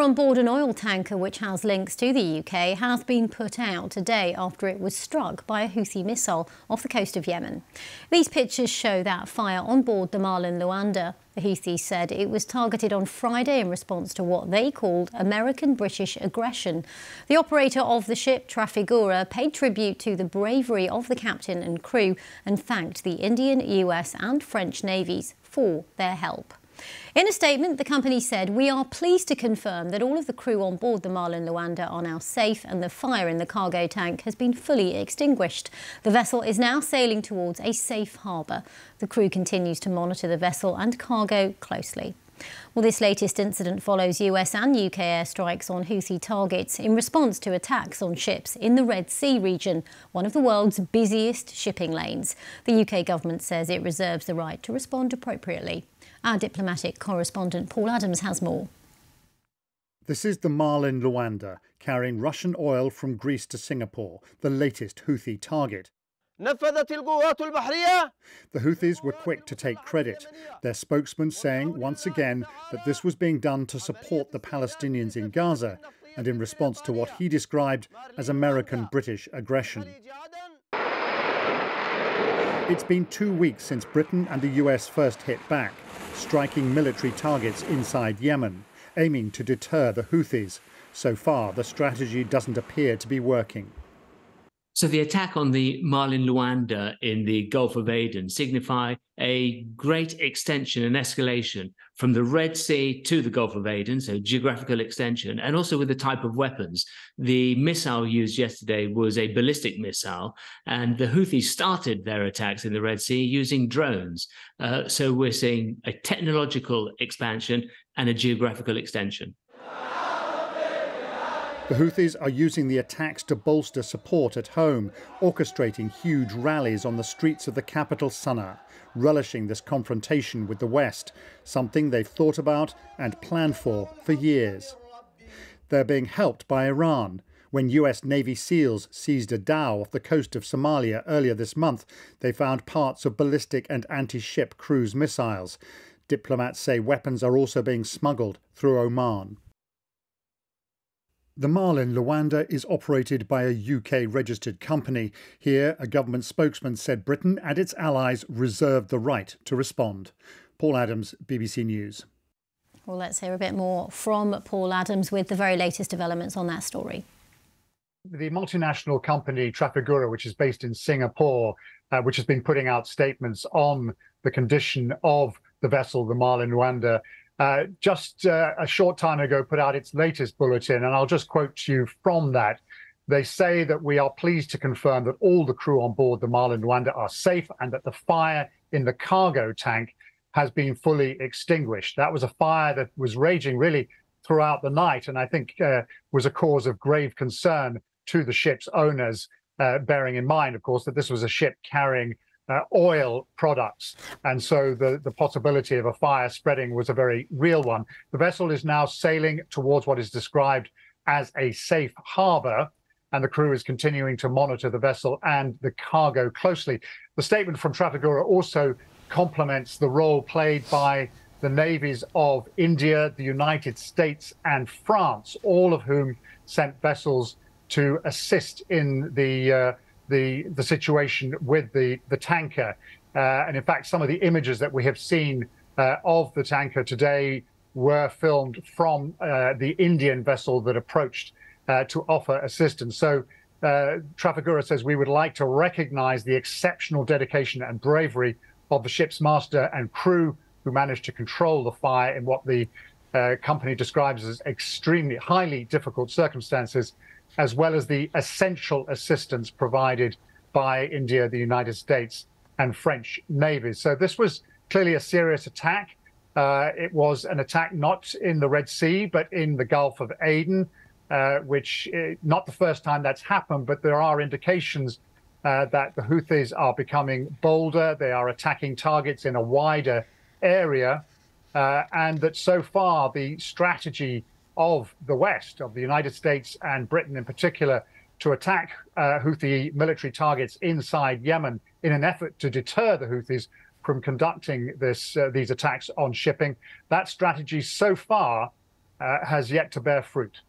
on board an oil tanker which has links to the UK has been put out today after it was struck by a Houthi missile off the coast of Yemen. These pictures show that fire on board the Marlin Luanda. The Houthis said it was targeted on Friday in response to what they called American British aggression. The operator of the ship, Trafigura, paid tribute to the bravery of the captain and crew and thanked the Indian, US, and French navies for their help. In a statement, the company said, We are pleased to confirm that all of the crew on board the Marlin Luanda are now safe and the fire in the cargo tank has been fully extinguished. The vessel is now sailing towards a safe harbour. The crew continues to monitor the vessel and cargo closely. Well, this latest incident follows US and UK airstrikes on Houthi targets in response to attacks on ships in the Red Sea region, one of the world's busiest shipping lanes. The UK government says it reserves the right to respond appropriately. Our diplomatic correspondent Paul Adams has more. This is the Marlin Luanda, carrying Russian oil from Greece to Singapore, the latest Houthi target. The Houthis were quick to take credit, their spokesman saying once again that this was being done to support the Palestinians in Gaza and in response to what he described as American British aggression. It's been two weeks since Britain and the US first hit back, striking military targets inside Yemen, aiming to deter the Houthis. So far, the strategy doesn't appear to be working. So the attack on the Marlin Luanda in the Gulf of Aden signify a great extension and escalation from the Red Sea to the Gulf of Aden, so geographical extension, and also with the type of weapons. The missile used yesterday was a ballistic missile, and the Houthis started their attacks in the Red Sea using drones. Uh, so we're seeing a technological expansion and a geographical extension. The Houthis are using the attacks to bolster support at home, orchestrating huge rallies on the streets of the capital Sana'a, relishing this confrontation with the West, something they've thought about and planned for for years. They're being helped by Iran. When US Navy SEALs seized a dhow off the coast of Somalia earlier this month, they found parts of ballistic and anti ship cruise missiles. Diplomats say weapons are also being smuggled through Oman. The Marlin Luanda is operated by a UK registered company. Here, a government spokesman said Britain and its allies reserved the right to respond. Paul Adams, BBC News. Well, let's hear a bit more from Paul Adams with the very latest developments on that story. The multinational company Trafigura, which is based in Singapore, uh, which has been putting out statements on the condition of the vessel, the Marlin Luanda, uh, just uh, a short time ago put out its latest bulletin, and I'll just quote to you from that. They say that we are pleased to confirm that all the crew on board the Marlin Luanda are safe and that the fire in the cargo tank has been fully extinguished. That was a fire that was raging really throughout the night, and I think uh, was a cause of grave concern to the ship's owners, uh, bearing in mind, of course, that this was a ship carrying uh, oil products. And so the, the possibility of a fire spreading was a very real one. The vessel is now sailing towards what is described as a safe harbor, and the crew is continuing to monitor the vessel and the cargo closely. The statement from Trafigura also compliments the role played by the navies of India, the United States, and France, all of whom sent vessels to assist in the uh, the the situation with the the tanker. Uh, and in fact, some of the images that we have seen uh, of the tanker today were filmed from uh, the Indian vessel that approached uh, to offer assistance. So. Uh, says we would like to recognize the exceptional dedication and bravery of the ship's master and crew who managed to control the fire in what the uh, company describes as extremely highly difficult circumstances as well as the essential assistance provided by India, the United States, and French navies. So this was clearly a serious attack. Uh, it was an attack not in the Red Sea, but in the Gulf of Aden, uh, which uh, not the first time that's happened, but there are indications uh, that the Houthis are becoming bolder. They are attacking targets in a wider area, uh, and that so far the strategy of the West, of the United States and Britain in particular, to attack uh, Houthi military targets inside Yemen in an effort to deter the Houthis from conducting this, uh, these attacks on shipping. That strategy so far uh, has yet to bear fruit.